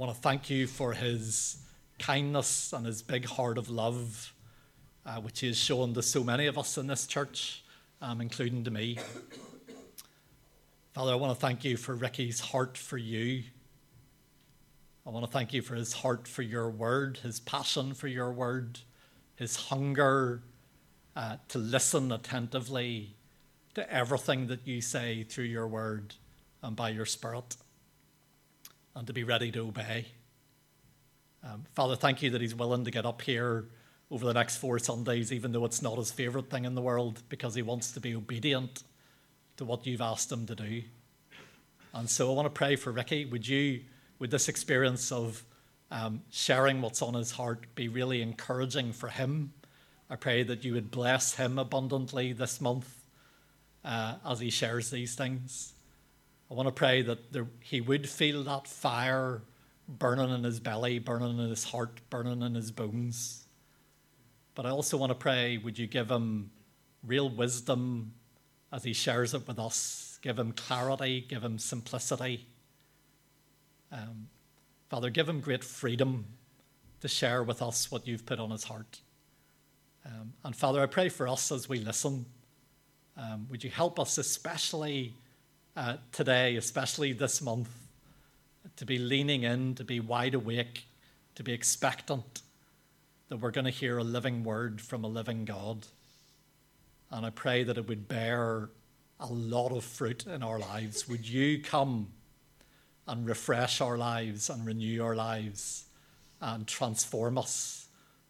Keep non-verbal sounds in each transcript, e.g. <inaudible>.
want to thank you for his kindness and his big heart of love, uh, which he has shown to so many of us in this church, um, including to me. Father, I want to thank you for Ricky's heart for you. I want to thank you for his heart for your word, his passion for your word, his hunger uh, to listen attentively to everything that you say through your word and by your spirit, and to be ready to obey. Um, Father, thank you that he's willing to get up here over the next four Sundays, even though it's not his favourite thing in the world, because he wants to be obedient to what you've asked him to do. And so I want to pray for Ricky. Would you, with this experience of um, sharing what's on his heart be really encouraging for him? I pray that you would bless him abundantly this month uh, as he shares these things. I want to pray that there, he would feel that fire burning in his belly, burning in his heart, burning in his bones. But I also want to pray, would you give him real wisdom as he shares it with us? Give him clarity, give him simplicity. Um, Father, give him great freedom to share with us what you've put on his heart. Um, and Father, I pray for us as we listen. Um, would you help us, especially uh, today, especially this month, to be leaning in, to be wide awake, to be expectant that we're going to hear a living word from a living God. And I pray that it would bear a lot of fruit in our lives. Would you come and refresh our lives and renew our lives and transform us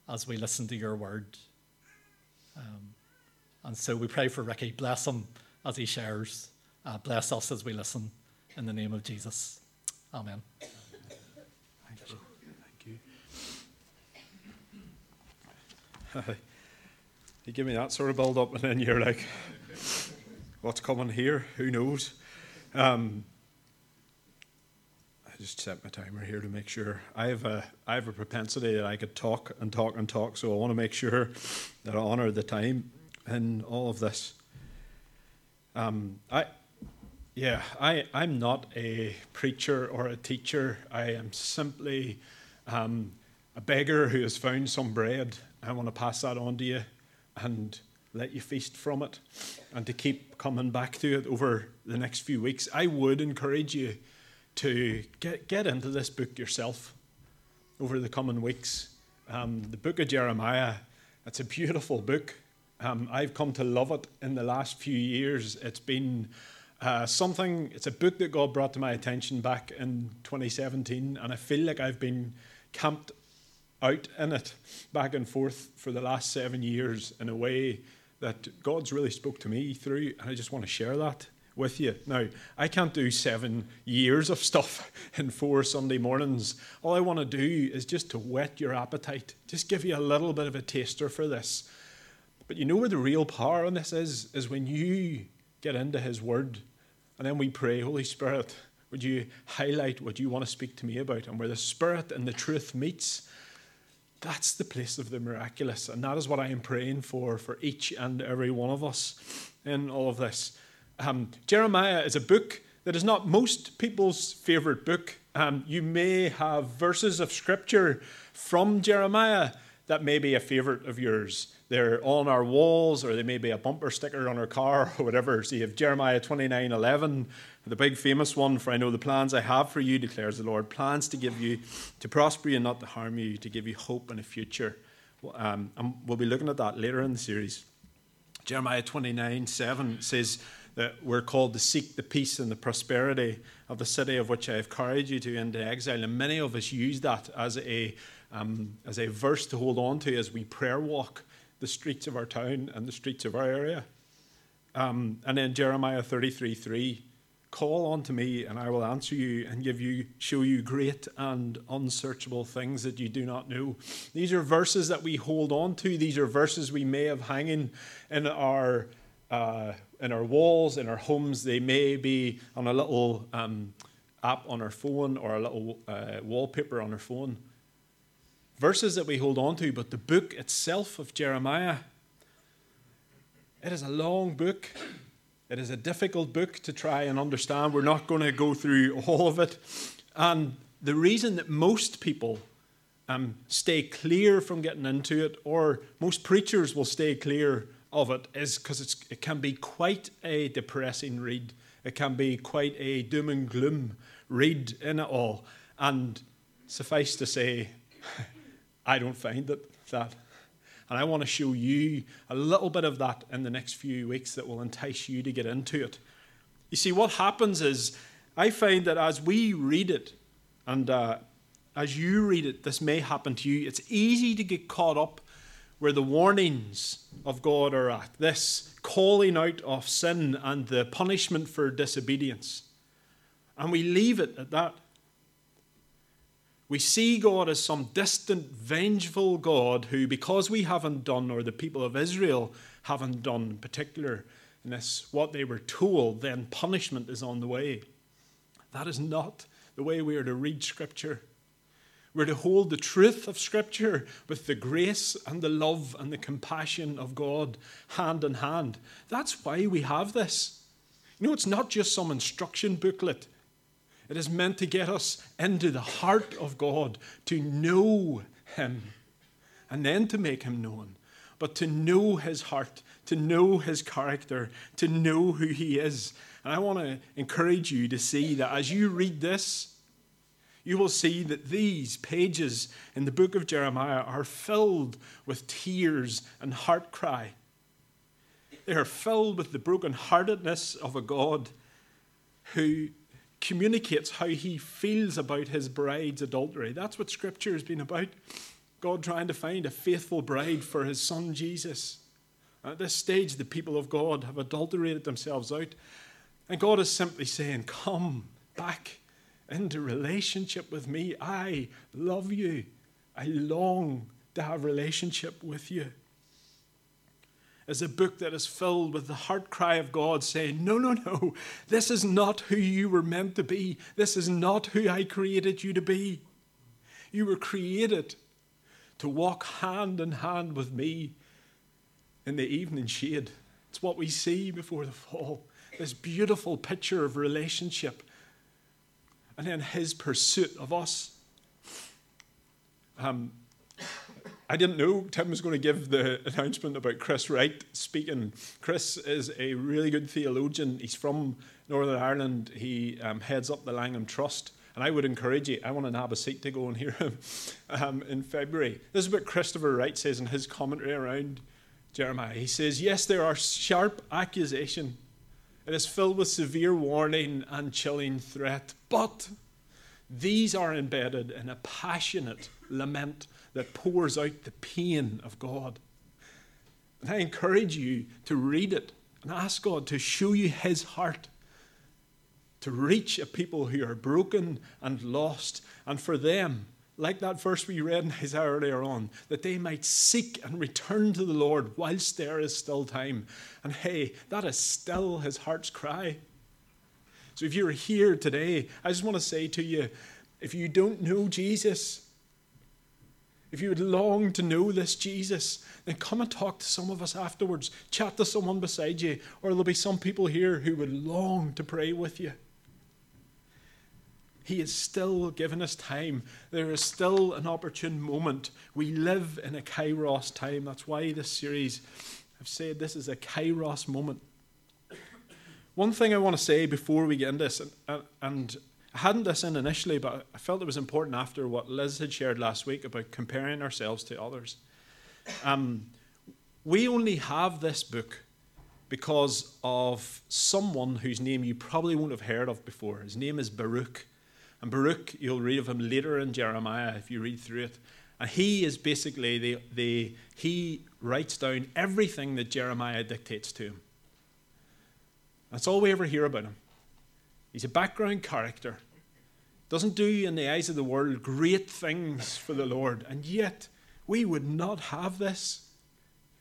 as we listen to your word? Um, and so we pray for Ricky. Bless him as he shares. Uh, bless us as we listen. In the name of Jesus. Amen. Thank you. Thank you. you give me that sort of build up, and then you're like, what's coming here? Who knows? Um, I just set my timer here to make sure. I have a I have a propensity that I could talk and talk and talk, so I want to make sure that I honour the time in all of this. Um, I, yeah, I, I'm not a preacher or a teacher. I am simply um, a beggar who has found some bread. I want to pass that on to you and let you feast from it and to keep coming back to it over the next few weeks. I would encourage you to get, get into this book yourself over the coming weeks. Um, the book of Jeremiah, it's a beautiful book. Um, I've come to love it in the last few years. It's been uh, something, it's a book that God brought to my attention back in 2017, and I feel like I've been camped out in it back and forth for the last seven years in a way that God's really spoke to me through, and I just want to share that with you. Now, I can't do seven years of stuff <laughs> in four Sunday mornings. All I want to do is just to whet your appetite, just give you a little bit of a taster for this. But you know where the real power on this is? Is when you get into His Word and then we pray, Holy Spirit, would you highlight what you want to speak to me about? And where the Spirit and the truth meets, that's the place of the miraculous. And that is what I am praying for for each and every one of us in all of this. Um, Jeremiah is a book that is not most people's favorite book. Um, you may have verses of scripture from Jeremiah that may be a favorite of yours they're on our walls or they may be a bumper sticker on our car <laughs> or whatever. So you have Jeremiah 29 11, the big famous one, for I know the plans I have for you, declares the Lord, plans to give you, to prosper you and not to harm you, to give you hope and a future. Um, and we'll be looking at that later in the series. Jeremiah 29 7 says that we're called to seek the peace and the prosperity of the city of which I have carried you to into exile. And many of us use that as a, um, as a verse to hold on to as we prayer walk the streets of our town and the streets of our area. Um, and then Jeremiah 33 3 Call unto me, and I will answer you and give you, show you great and unsearchable things that you do not know. These are verses that we hold on to. These are verses we may have hanging in our uh, in our walls, in our homes. They may be on a little um, app on our phone or a little uh, wallpaper on our phone verses that we hold on to, but the book itself of Jeremiah, it is a long book. It is a difficult book to try and understand. We're not going to go through all of it. And the reason that most people um, stay clear from getting into it, or most preachers will stay clear of it, is because it can be quite a depressing read. It can be quite a doom and gloom read in it all. And suffice to say, <laughs> I don't find it that. And I want to show you a little bit of that in the next few weeks that will entice you to get into it. You see, what happens is I find that as we read it, and uh, as you read it, this may happen to you, it's easy to get caught up where the warnings of God are at this calling out of sin and the punishment for disobedience. And we leave it at that. We see God as some distant, vengeful God who, because we haven't done, or the people of Israel haven't done in particular, in this, what they were told, then punishment is on the way. That is not the way we are to read Scripture. We're to hold the truth of Scripture with the grace and the love and the compassion of God hand in hand. That's why we have this. You know, it's not just some instruction booklet, it is meant to get us into the heart of God, to know Him, and then to make Him known. But to know His heart, to know His character, to know who He is, and I want to encourage you to see that as you read this, you will see that these pages in the book of Jeremiah are filled with tears and heart cry. They are filled with the brokenheartedness of a God who communicates how he feels about his bride's adultery. That's what Scripture has been about. God trying to find a faithful bride for his son Jesus. At this stage, the people of God have adulterated themselves out and God is simply saying, Come back into relationship with me. I love you. I long to have relationship with you. As a book that is filled with the heart cry of God saying, No, no, no, this is not who you were meant to be. This is not who I created you to be. You were created to walk hand in hand with me in the evening shade. It's what we see before the fall this beautiful picture of relationship, and then his pursuit of us. Um, I didn't know Tim was going to give the announcement about Chris Wright speaking. Chris is a really good theologian. He's from Northern Ireland. He um, heads up the Langham Trust. And I would encourage you, I want to nab a seat to go and hear him <laughs> um, in February. This is what Christopher Wright says in his commentary around Jeremiah. He says, Yes, there are sharp accusation it is filled with severe warning and chilling threat, but these are embedded in a passionate lament that pours out the pain of God. And I encourage you to read it and ask God to show you His heart, to reach a people who are broken and lost, and for them like that verse we read in Isaiah earlier on, that they might seek and return to the Lord whilst there is still time. And hey, that is still his heart's cry. So if you're here today, I just want to say to you if you don't know Jesus, if you would long to know this Jesus, then come and talk to some of us afterwards. Chat to someone beside you, or there'll be some people here who would long to pray with you. He is still giving us time. There is still an opportune moment. We live in a kairos time. That's why this series, I've said this is a kairos moment. One thing I want to say before we get into this, and, and I hadn't this in initially, but I felt it was important after what Liz had shared last week about comparing ourselves to others. Um, we only have this book because of someone whose name you probably won't have heard of before. His name is Baruch. And Baruch, you'll read of him later in Jeremiah if you read through it. And he is basically the, the he writes down everything that Jeremiah dictates to him. That's all we ever hear about him. He's a background character. Doesn't do in the eyes of the world great things for the Lord. And yet, we would not have this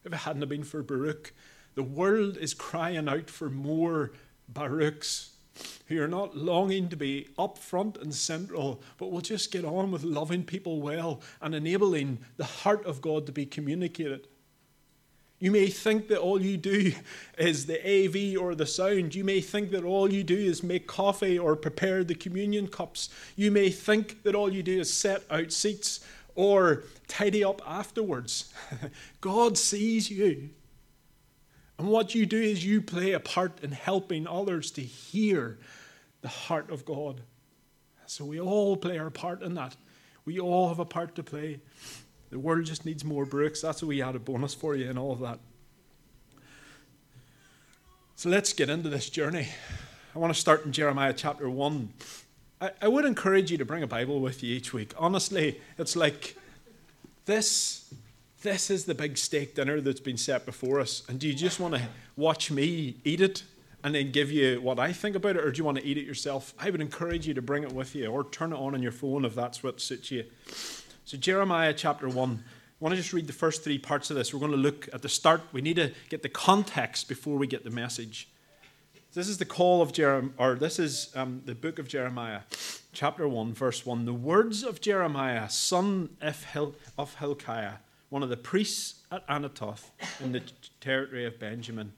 if it hadn't been for Baruch. The world is crying out for more Baruchs who are not longing to be up front and central, but will just get on with loving people well and enabling the heart of God to be communicated. You may think that all you do is the AV or the sound. You may think that all you do is make coffee or prepare the communion cups. You may think that all you do is set out seats or tidy up afterwards. <laughs> God sees you. And what you do is you play a part in helping others to hear the heart of God. So we all play our part in that. We all have a part to play. The world just needs more Baruchs. That's what we had a bonus for you and all of that. So let's get into this journey. I want to start in Jeremiah chapter 1. I, I would encourage you to bring a Bible with you each week. Honestly, it's like this this is the big steak dinner that's been set before us. And do you just want to watch me eat it and then give you what I think about it, or do you want to eat it yourself? I would encourage you to bring it with you or turn it on on your phone if that's what suits you. So, Jeremiah chapter 1. I want to just read the first three parts of this. We're going to look at the start. We need to get the context before we get the message. This is the call of Jeremiah, or this is um, the book of Jeremiah, chapter 1, verse 1. The words of Jeremiah, son of, of Hilkiah, one of the priests at Anathoth in the territory of Benjamin.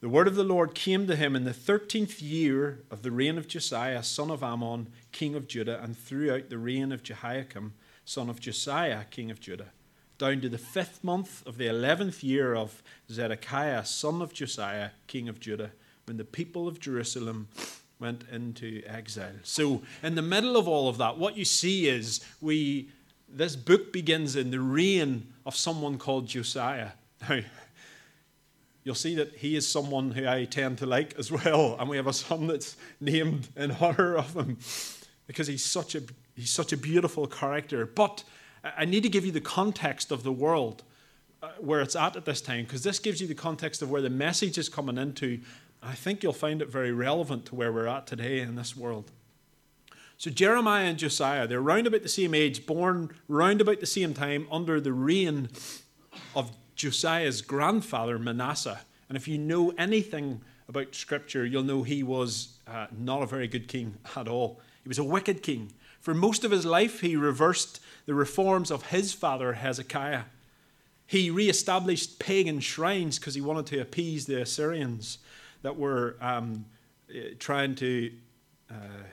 The word of the Lord came to him in the thirteenth year of the reign of Josiah, son of Amon, king of Judah, and throughout the reign of Jehoiakim, son of Josiah, king of Judah, down to the fifth month of the eleventh year of Zedekiah, son of Josiah, king of Judah, when the people of Jerusalem went into exile. So, in the middle of all of that, what you see is we this book begins in the reign of someone called Josiah. <laughs> Now, you'll see that he is someone who I tend to like as well, and we have a son that's named in honor of him because he's such a he's such a beautiful character. But I need to give you the context of the world uh, where it's at at this time because this gives you the context of where the message is coming into. I think you'll find it very relevant to where we're at today in this world. So Jeremiah and Josiah, they're round about the same age, born round about the same time under the reign of Josiah's grandfather, Manasseh. And if you know anything about Scripture, you'll know he was uh, not a very good king at all. He was a wicked king. For most of his life, he reversed the reforms of his father, Hezekiah. He re established pagan shrines because he wanted to appease the Assyrians that were um, eh, trying to. Uh,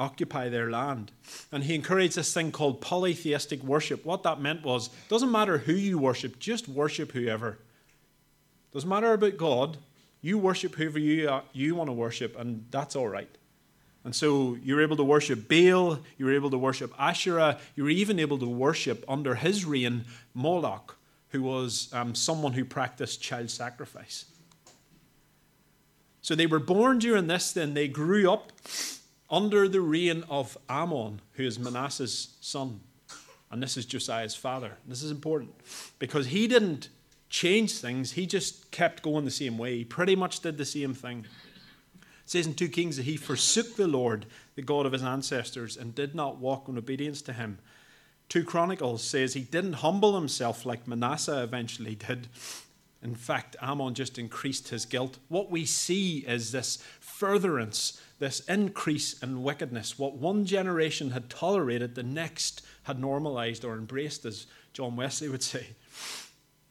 occupy their land. And he encouraged this thing called polytheistic worship. What that meant was doesn't matter who you worship, just worship whoever. Doesn't matter about God, you worship whoever you, you want to worship, and that's all right. And so you're able to worship Baal, you were able to worship Asherah, you were even able to worship under his reign Moloch, who was um, someone who practiced child sacrifice. So they were born during this, then they grew up under the reign of Amon, who is Manasseh's son. And this is Josiah's father. This is important because he didn't change things, he just kept going the same way. He pretty much did the same thing. It says in 2 Kings that he forsook the Lord, the God of his ancestors, and did not walk in obedience to him. 2 Chronicles says he didn't humble himself like Manasseh eventually did. In fact, Amon just increased his guilt. What we see is this furtherance this increase in wickedness. What one generation had tolerated, the next had normalized or embraced, as John Wesley would say.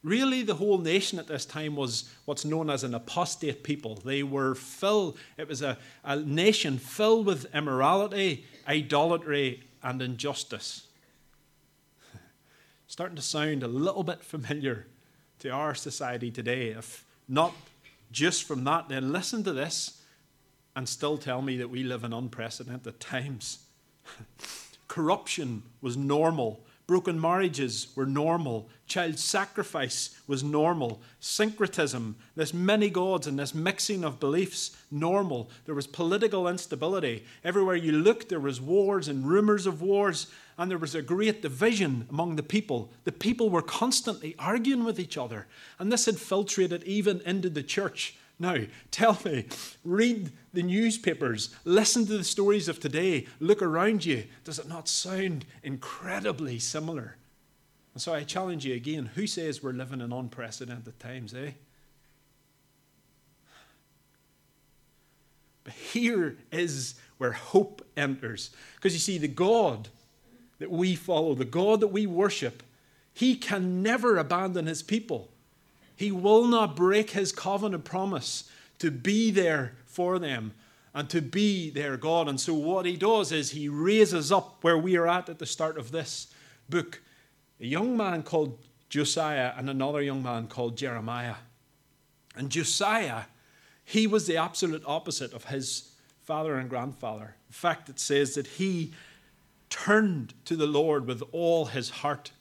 Really, the whole nation at this time was what's known as an apostate people. They were filled, it was a, a nation filled with immorality, idolatry, and injustice. <laughs> Starting to sound a little bit familiar to our society today. If not just from that, then listen to this and still tell me that we live in unprecedented times. <laughs> Corruption was normal. Broken marriages were normal. Child sacrifice was normal. Syncretism, this many gods and this mixing of beliefs, normal. There was political instability. Everywhere you looked, there was wars and rumors of wars, and there was a great division among the people. The people were constantly arguing with each other, and this had filtrated even into the church. Now, tell me, read the newspapers, listen to the stories of today, look around you. Does it not sound incredibly similar? And so I challenge you again who says we're living in unprecedented times, eh? But here is where hope enters. Because you see, the God that we follow, the God that we worship, he can never abandon his people. He will not break his covenant promise to be there for them and to be their God. And so, what he does is he raises up where we are at at the start of this book a young man called Josiah and another young man called Jeremiah. And Josiah, he was the absolute opposite of his father and grandfather. In fact, it says that he turned to the Lord with all his heart.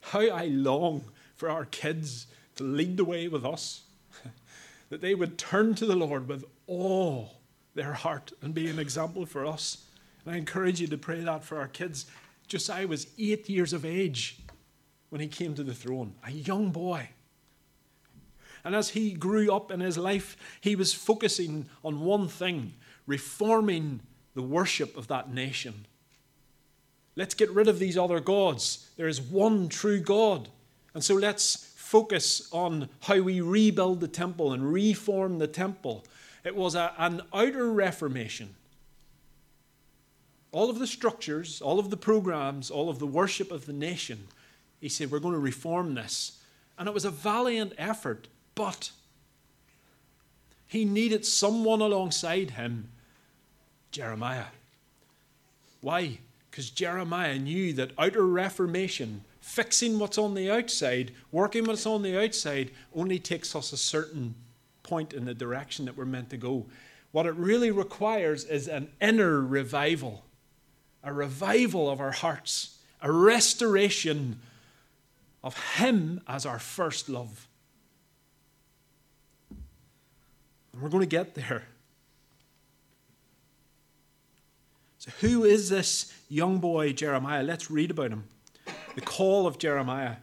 How I long for our kids to lead the way with us, <laughs> that they would turn to the Lord with all their heart and be an example for us. And I encourage you to pray that for our kids. Josiah was eight years of age when he came to the throne, a young boy. And as he grew up in his life, he was focusing on one thing reforming the worship of that nation. Let's get rid of these other gods. There is one true God. And so let's focus on how we rebuild the temple and reform the temple. It was a, an outer reformation. All of the structures, all of the programs, all of the worship of the nation, he said, We're going to reform this. And it was a valiant effort, but he needed someone alongside him Jeremiah. Why? Because Jeremiah knew that outer reformation, fixing what's on the outside, working what's on the outside, only takes us a certain point in the direction that we're meant to go. What it really requires is an inner revival, a revival of our hearts, a restoration of Him as our first love. And we're going to get there. So, who is this young boy, Jeremiah? Let's read about him. The call of Jeremiah.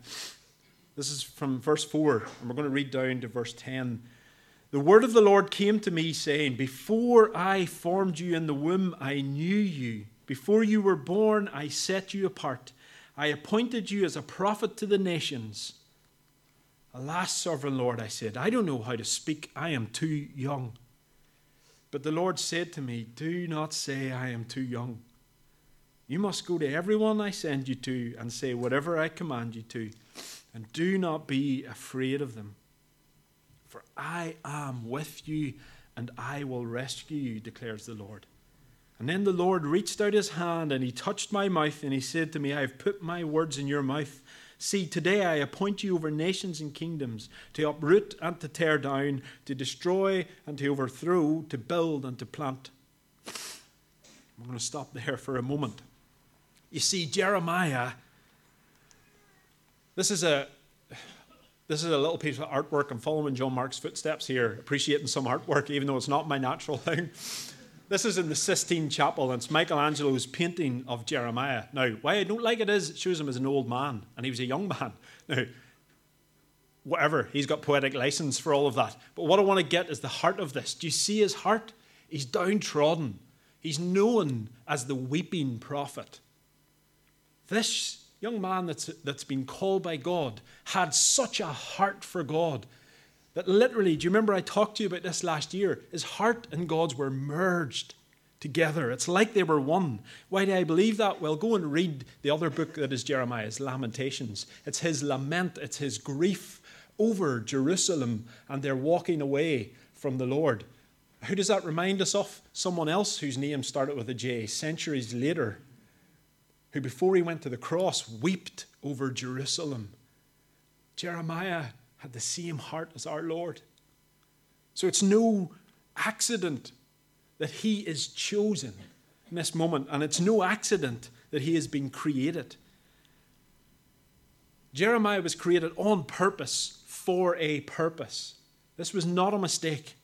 This is from verse 4, and we're going to read down to verse 10. The word of the Lord came to me, saying, Before I formed you in the womb, I knew you. Before you were born, I set you apart. I appointed you as a prophet to the nations. Alas, sovereign Lord, I said, I don't know how to speak. I am too young. But the Lord said to me, Do not say, I am too young. You must go to everyone I send you to and say whatever I command you to, and do not be afraid of them. For I am with you, and I will rescue you, declares the Lord. And then the Lord reached out his hand, and he touched my mouth, and he said to me, I have put my words in your mouth. See, today I appoint you over nations and kingdoms to uproot and to tear down, to destroy and to overthrow, to build and to plant. I'm going to stop there for a moment. You see, Jeremiah, this is a this is a little piece of artwork. I'm following John Mark's footsteps here, appreciating some artwork, even though it's not my natural <laughs> thing. This is in the Sistine Chapel, and it's Michelangelo's painting of Jeremiah. Now, why I don't like it is it shows him as an old man, and he was a young <laughs> man. Now, whatever, he's got poetic license for all of that. But what I want to get is the heart of this. Do you see his heart? He's downtrodden. He's known as the weeping prophet. This young man that's, that's been called by God had such a heart for God that literally, do you remember I talked to you about this last year? His heart and God's were merged together. It's like they were one. Why do I believe that? Well, go and read the other book that is Jeremiah's Lamentations. It's his lament, it's his grief over Jerusalem, and they're walking away from the Lord. Who does that remind us of? Someone else whose name started with a J, centuries later, who before he went to the cross wept over Jerusalem. Jeremiah had the same heart as our Lord. So it's no accident that he is chosen in this moment, and it's no accident that he has been created. Jeremiah was created on purpose for a purpose. This was not a mistake.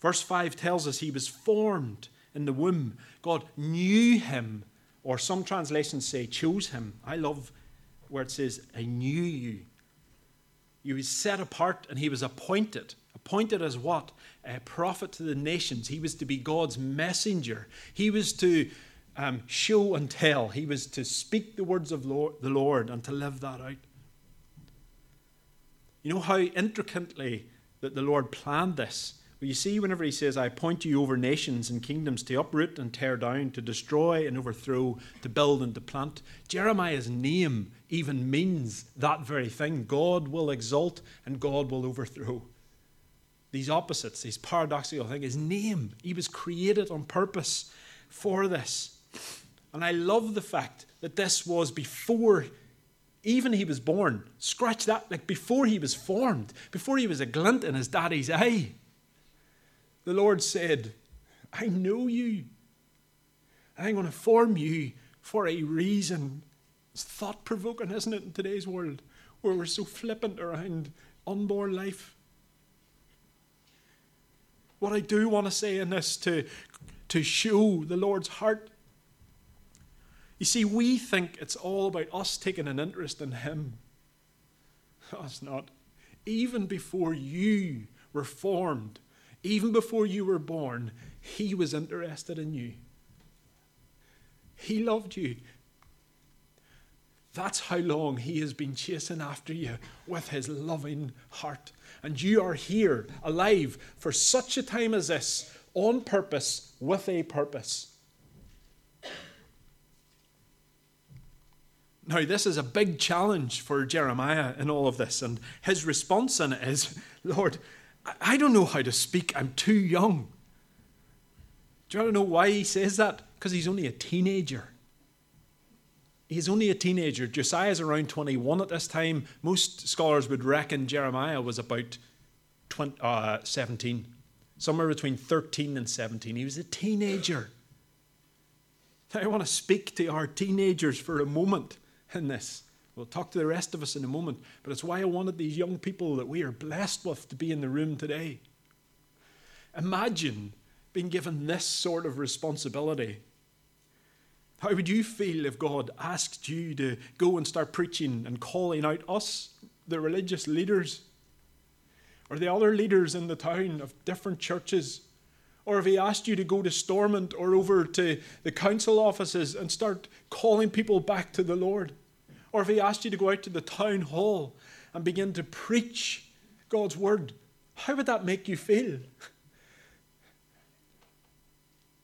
Verse 5 tells us he was formed in the womb. God knew him, or some translations say chose him. I love where it says, I knew you. He was set apart and he was appointed. Appointed as what? A prophet to the nations. He was to be God's messenger. He was to um, show and tell. He was to speak the words of Lord, the Lord and to live that out. You know how intricately that the Lord planned this? You see, whenever he says, I appoint you over nations and kingdoms to uproot and tear down, to destroy and overthrow, to build and to plant, Jeremiah's name even means that very thing. God will exalt and God will overthrow. These opposites, these paradoxical things, his name, he was created on purpose for this. And I love the fact that this was before even he was born. Scratch that, like before he was formed, before he was a glint in his daddy's eye. The Lord said, I know you. I'm going to form you for a reason. It's thought provoking, isn't it, in today's world, where we're so flippant around unborn life? What I do want to say in this to, to show the Lord's heart. You see, we think it's all about us taking an interest in Him. It's not. Even before you were formed, even before you were born, He was interested in you. He loved you. That's how long He has been chasing after you with His loving heart. And you are here, alive, for such a time as this, on purpose, with a purpose. Now, this is a big challenge for Jeremiah in all of this, and his response in it is Lord, I don't know how to speak. I'm too young. Do you want to know why he says that? Because he's only a teenager. He's only a teenager. Josiah's around 21 at this time. Most scholars would reckon Jeremiah was about 20, uh, 17, somewhere between 13 and 17. He was a teenager. I want to speak to our teenagers for a moment in this. We'll talk to the rest of us in a moment, but it's why I wanted these young people that we are blessed with to be in the room today. Imagine being given this sort of responsibility. How would you feel if God asked you to go and start preaching and calling out us, the religious leaders, or the other leaders in the town of different churches? Or if He asked you to go to Stormont or over to the council offices and start calling people back to the Lord? Or if he asked you to go out to the town hall and begin to preach God's word, how would that make you feel?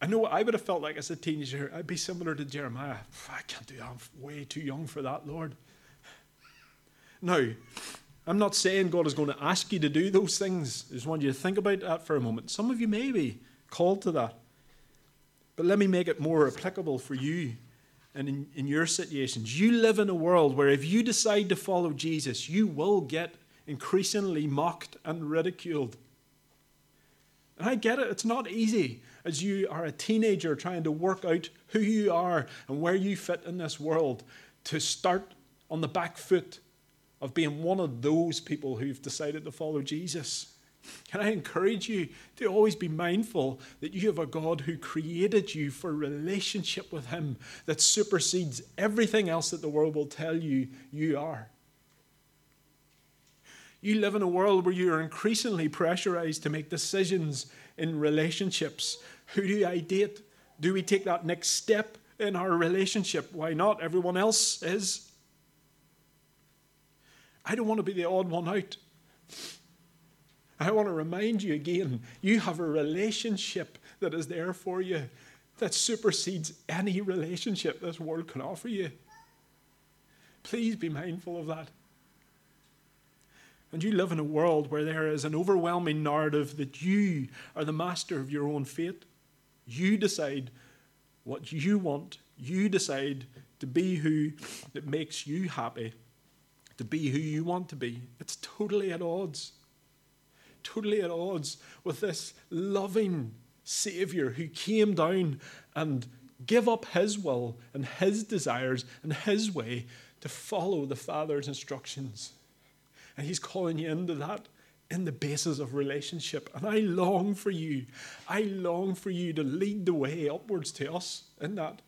I know what I would have felt like as a teenager, I'd be similar to Jeremiah. I can't do that. I'm way too young for that, Lord. Now, I'm not saying God is going to ask you to do those things. I just want you to think about that for a moment. Some of you may be called to that. But let me make it more applicable for you and in, in your situations. You live in a world where if you decide to follow Jesus, you will get increasingly mocked and ridiculed. And I get it, it's not easy as you are a teenager trying to work out who you are and where you fit in this world to start on the back foot of being one of those people who've decided to follow Jesus. Can I encourage you to always be mindful that you have a God who created you for relationship with Him that supersedes everything else that the world will tell you you are? You live in a world where you are increasingly pressurized to make decisions in relationships. Who do I date? Do we take that next step in our relationship? Why not? Everyone else is. I don't want to be the odd one out. I want to remind you again you have a relationship that is there for you that supersedes any relationship this world can offer you. Please be mindful of that. And you live in a world where there is an overwhelming narrative that you are the master of your own fate. You decide what you want. You decide to be who that makes you happy, to be who you want to be. It's totally at odds totally at odds with this loving Savior who came down and gave up his will and his desires and his way to follow the Father's instructions. And he's calling you into that in the basis of relationship. And I long for you. I long for you to lead the way upwards to us in that.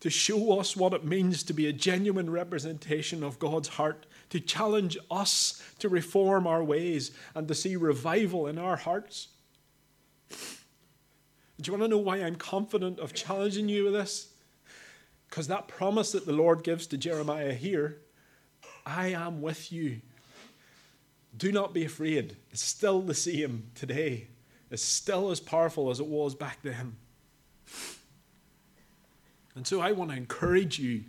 To show us what it means to be a genuine representation of God's heart to challenge us to reform our ways and to see revival in our hearts. Do you want to know why I'm confident of challenging you with this? Because that promise that the Lord gives to Jeremiah here I am with you. Do not be afraid. It's still the same today. It's still as powerful as it was back then. And so I want to encourage you,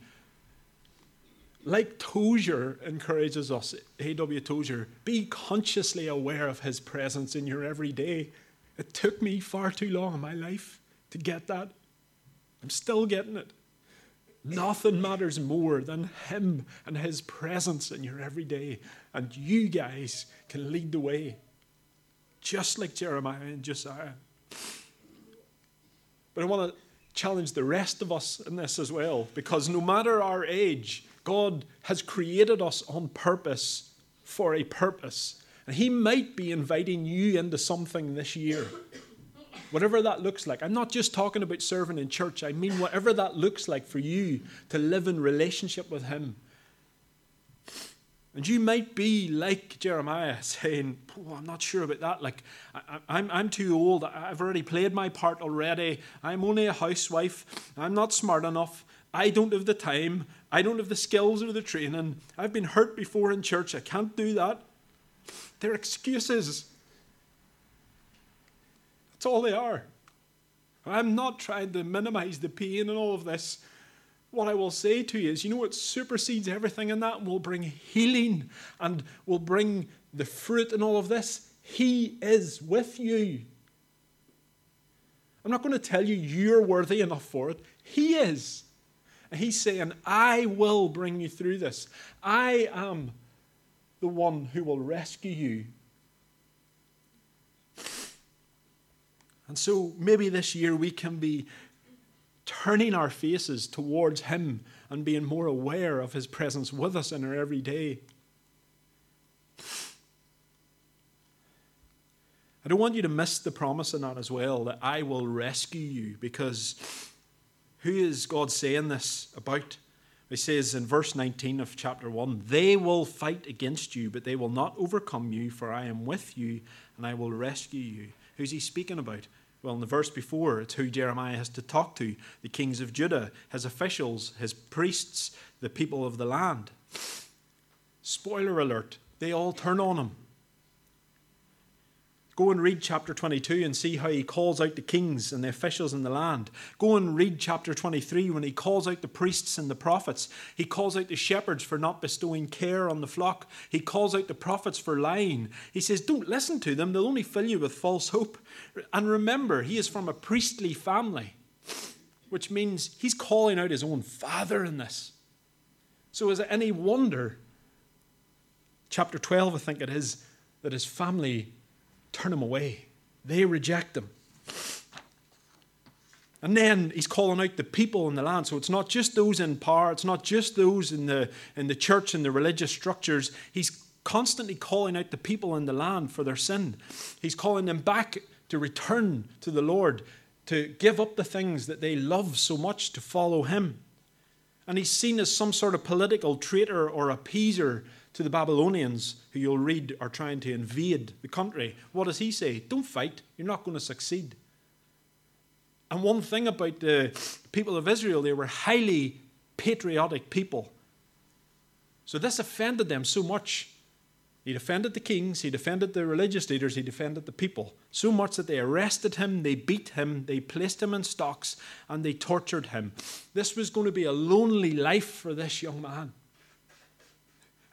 like Tozer encourages us, A.W. Tozer, be consciously aware of his presence in your everyday. It took me far too long in my life to get that. I'm still getting it. Nothing matters more than Him and His presence in your everyday. And you guys can lead the way, just like Jeremiah and Josiah. But I want to challenge the rest of us in this as well, because no matter our age, God has created us on purpose for a purpose. And He might be inviting you into something this year whatever that looks like. I'm not just talking about serving in church, I mean whatever that looks like for you to live in relationship with Him. And you might be like Jeremiah saying, oh, I'm not sure about that. Like, I, I'm, I'm too old. I've already played my part already. I'm only a housewife. I'm not smart enough. I don't have the time. I don't have the skills or the training. I've been hurt before in church. I can't do that. They're excuses. That's all they are. I'm not trying to minimize the pain and all of this. What I will say to you is, you know what supersedes everything in that will bring healing and will bring the fruit and all of this? He is with you. I'm not going to tell you you're worthy enough for it. He is. And He's saying, I will bring you through this. I am the one who will rescue you And so maybe this year we can be turning our faces towards Him and being more aware of His presence with us in our everyday. I don't want you to miss the promise in that as well that I will rescue you because who is God saying this about? He says in verse 19 of chapter 1 They will fight against you, but they will not overcome you, for I am with you and I will rescue you. Who's he speaking about? Well, in the verse before, it's who Jeremiah has to talk to the kings of Judah, his officials, his priests, the people of the land. Spoiler alert, they all turn on him. Go and read chapter 22 and see how he calls out the kings and the officials in the land. Go and read chapter 23 when he calls out the priests and the prophets. He calls out the shepherds for not bestowing care on the flock. He calls out the prophets for lying. He says, Don't listen to them, they'll only fill you with false hope. And remember, he is from a priestly family, which means he's calling out his own father in this. So is it any wonder, chapter 12, I think it is, that his family turn him away. They reject him. And then he's calling out the people in the land. So it's not just those in power, it's not just those in the, in the church and the religious structures. He's constantly calling out the people in the land for their sin. He's calling them back to return to the Lord, to give up the things that they love so much to follow him. And he's seen as some sort of political traitor or appeaser to the Babylonians, who you'll read are trying to invade the country, what does he say? Don't fight, you're not going to succeed. And one thing about the people of Israel, they were highly patriotic people. So this offended them so much. He defended the kings, he defended the religious leaders, he defended the people. So much that they arrested him, they beat him, they placed him in stocks, and they tortured him. This was going to be a lonely life for this young man.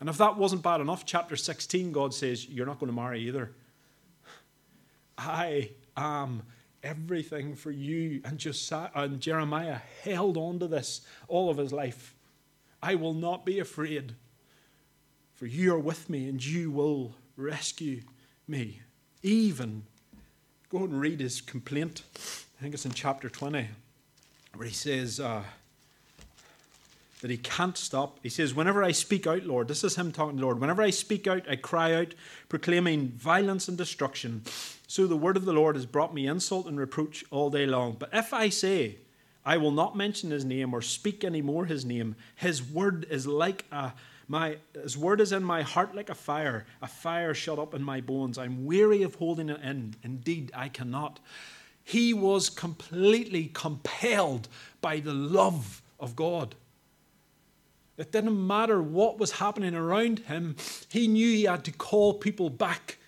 And if that wasn't bad enough, chapter 16, God says, You're not going to marry either. I am everything for you. And, Josiah, and Jeremiah held on to this all of his life. I will not be afraid, for you are with me and you will rescue me. Even, go and read his complaint. I think it's in chapter 20, where he says, uh, that he can't stop. He says, Whenever I speak out, Lord, this is him talking to the Lord, whenever I speak out, I cry out, proclaiming violence and destruction. So the word of the Lord has brought me insult and reproach all day long. But if I say, I will not mention his name or speak any more his name, his word is like a my his word is in my heart like a fire, a fire shut up in my bones. I'm weary of holding it in. Indeed, I cannot. He was completely compelled by the love of God. It didn't matter what was happening around him, he knew he had to call people back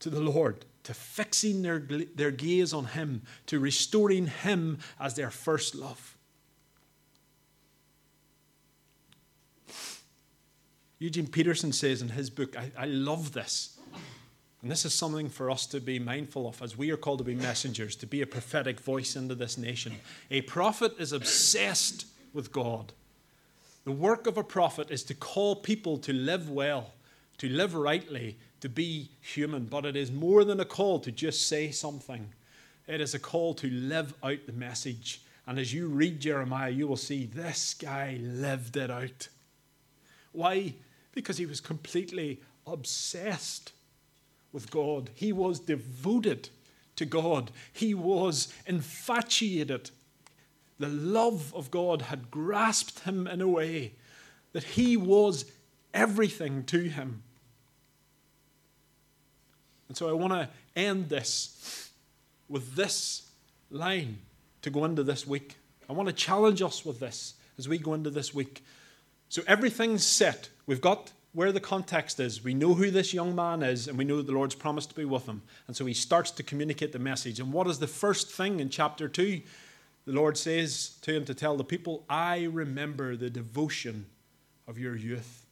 to the Lord, to fixing their, their gaze on him, to restoring him as their first love. Eugene Peterson says in his book, I, I love this. And this is something for us to be mindful of as we are called to be messengers, to be a prophetic voice into this nation. A prophet is obsessed with God. The work of a prophet is to call people to live well, to live rightly, to be human. But it is more than a call to just say something, it is a call to live out the message. And as you read Jeremiah, you will see this guy lived it out. Why? Because he was completely obsessed with God. He was devoted to God. He was infatuated. The love of God had grasped him in a way that he was everything to him. And so I want to end this with this line to go into this week. I want to challenge us with this as we go into this week. So everything's set. We've got where the context is. We know who this young man is, and we know the Lord's promised to be with him. And so he starts to communicate the message. And what is the first thing in chapter 2? The Lord says to him to tell the people, I remember the devotion of your youth.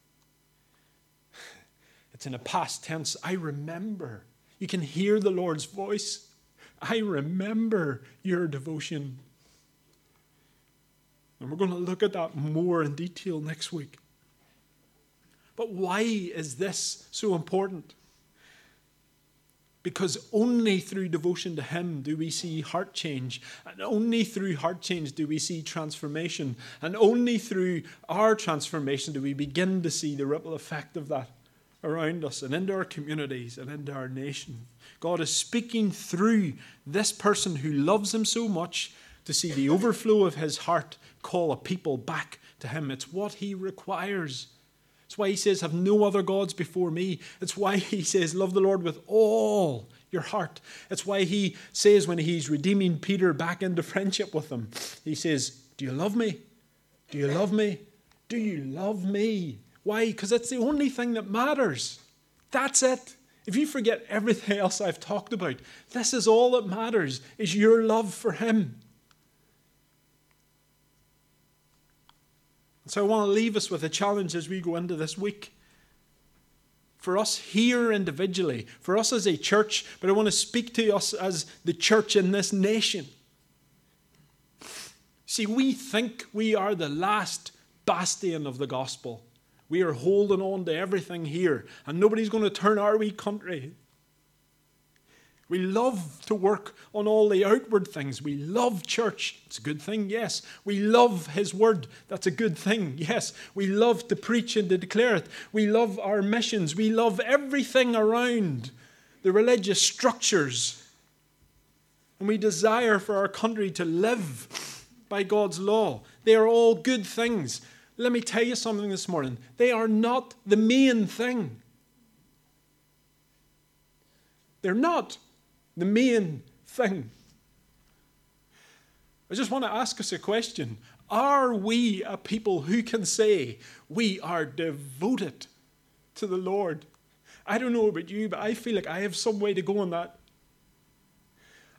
<sighs> It's in a past tense. I remember. You can hear the Lord's voice. I remember your devotion. And we're going to look at that more in detail next week. But why is this so important? Because only through devotion to Him do we see heart change. And only through heart change do we see transformation. And only through our transformation do we begin to see the ripple effect of that around us and into our communities and into our nation. God is speaking through this person who loves Him so much to see the overflow of His heart call a people back to Him. It's what He requires. It's why he says, Have no other gods before me. It's why he says, Love the Lord with all your heart. It's why he says, when he's redeeming Peter back into friendship with him, he says, Do you love me? Do you love me? Do you love me? Why? Because it's the only thing that matters. That's it. If you forget everything <laughs> else I've talked about, this is all that matters is your love for him. So I want to leave us with a challenge as we go into this week. For us here individually, for us as a church, but I want to speak to us as the church in this nation. See, we think we are the last bastion of the gospel. We are holding on to everything here, and nobody's going to turn our wee country we love to work on all the outward things. We love church. It's a good thing, yes. We love His Word. That's a good thing, <laughs> yes. We love to preach and to declare it. We love our missions. We love everything around the religious structures. And we desire for our country to live by God's law. They are all good things. Let me tell you something this morning. They are not the main thing. They're not the main thing. I just want to ask us a question. Are we a people who can say we are devoted to the Lord? I don't know about you, but I feel like I have some way to go on that.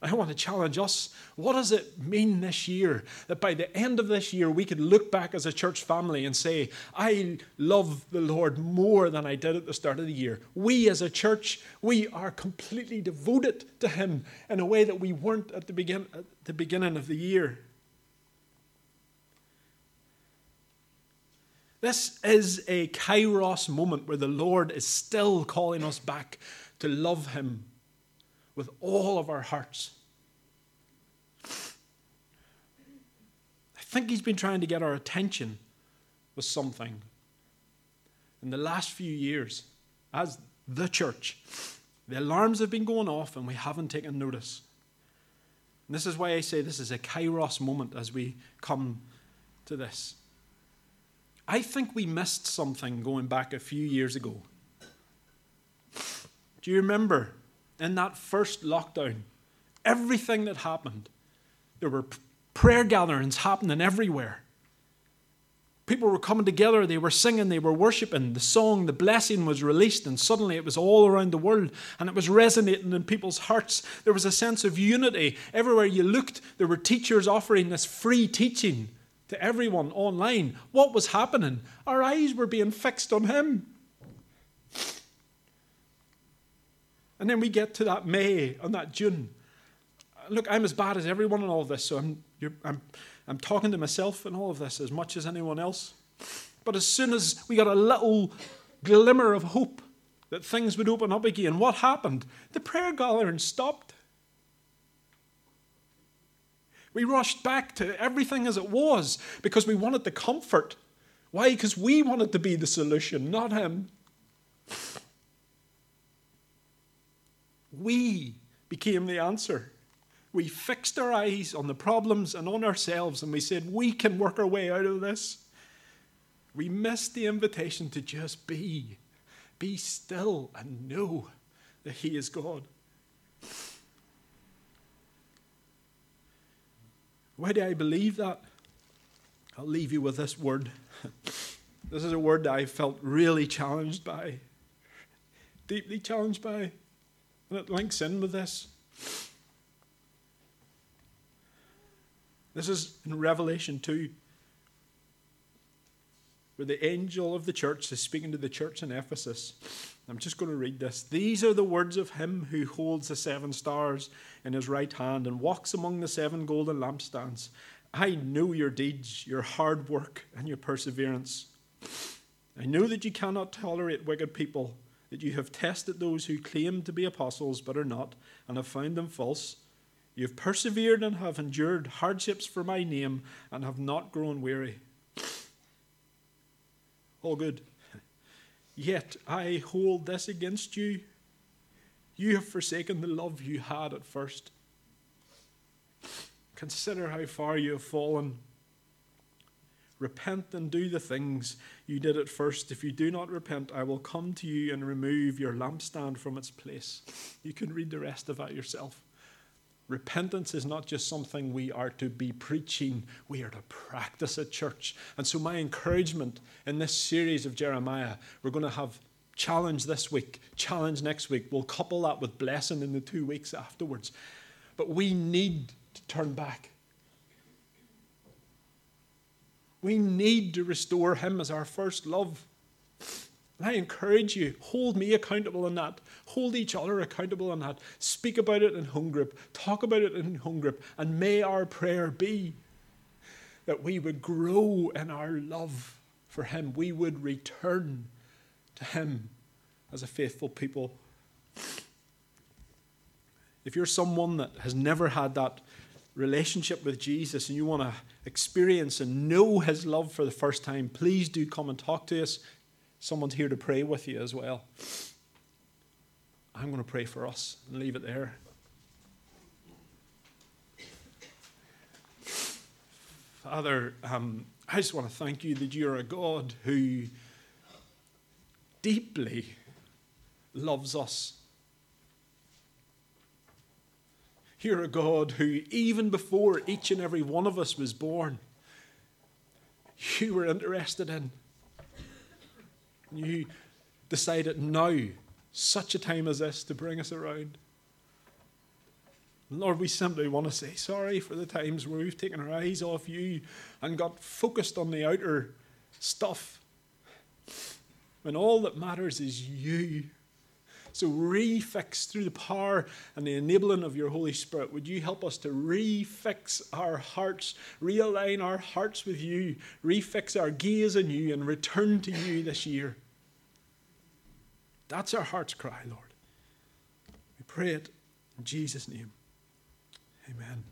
I want to challenge us. What does it mean this year that by the end of this year we could look back as a church family and say, I love the Lord more than I did at the start of the year? We as a church, we are completely devoted to Him in a way that we weren't at the, begin- at the beginning of the year. This is a kairos moment where the Lord is still calling us back to love Him with all of our hearts. I think he's been trying to get our attention with something. In the last few years, as the church, the alarms have been going off and we haven't taken notice. And this is why I say this is a kairos moment as we come to this. I think we missed something going back a few years ago. Do you remember in that first lockdown, everything that happened, there were prayer gatherings happening everywhere. People were coming together, they were singing, they were worshiping. The song, the blessing was released, and suddenly it was all around the world and it was resonating in people's hearts. There was a sense of unity. Everywhere you looked, there were teachers offering this free teaching to everyone online. What was happening? Our eyes were being fixed on Him. And then we get to that May and that June. Look, I'm as bad as everyone in all of this, so I'm, I'm I'm talking to myself in all of this as much as anyone else. But as soon as we got a little glimmer of hope that things would open up again, what happened? The prayer gathering stopped. We rushed back to everything as it was because we wanted the comfort. Why? Because we wanted to be the solution, not him. We became the answer we fixed our eyes on the problems and on ourselves and we said, we can work our way out of this. We missed the invitation to just be. Be still and know that He is God. Why do I believe that? I'll leave you with this word. <laughs> this is a word that I felt really challenged by, deeply challenged by. And it links in with this. This is in Revelation 2, where the angel of the church is speaking to the church in Ephesus. I'm just going to read this. These are the words of him who holds the seven stars in his right hand and walks among the seven golden lampstands. I know your deeds, your hard work, and your perseverance. I know that you cannot tolerate wicked people, that you have tested those who claim to be apostles but are not, and have found them false. You have persevered and have endured hardships for my name and have not grown weary. All good. Yet I hold this against you. You have forsaken the love you had at first. Consider how far you have fallen. Repent and do the things you did at first. If you do not repent, I will come to you and remove your lampstand from its place. You can read the rest of that yourself. Repentance is not just something we are to be preaching, we are to practice at church. And so, my encouragement in this series of Jeremiah, we're going to have challenge this week, challenge next week. We'll couple that with blessing in the two weeks afterwards. But we need to turn back. We need to restore Him as our first love. And I encourage you, hold me accountable in that. Hold each other accountable in that. Speak about it in home group. Talk about it in home group. And may our prayer be that we would grow in our love for Him. We would return to Him as a faithful people. If you're someone that has never had that relationship with Jesus and you want to experience and know His love for the first time, please do come and talk to us. Someone's here to pray with you as well. I'm going to pray for us and leave it there. Father, um, I just want to thank you that you're a God who deeply loves us. You're a God who, even before each and every one of us was born, you were interested in you decided now, such a time as this, to bring us around. Lord, we simply want to say sorry for the times where we've taken our eyes off you and got focused on the outer stuff when all that matters is you. So, refix through the power and the enabling of your Holy Spirit. Would you help us to refix our hearts, realign our hearts with you, refix our gaze on you, and return to you this year? That's our heart's cry, Lord. We pray it in Jesus' name. Amen.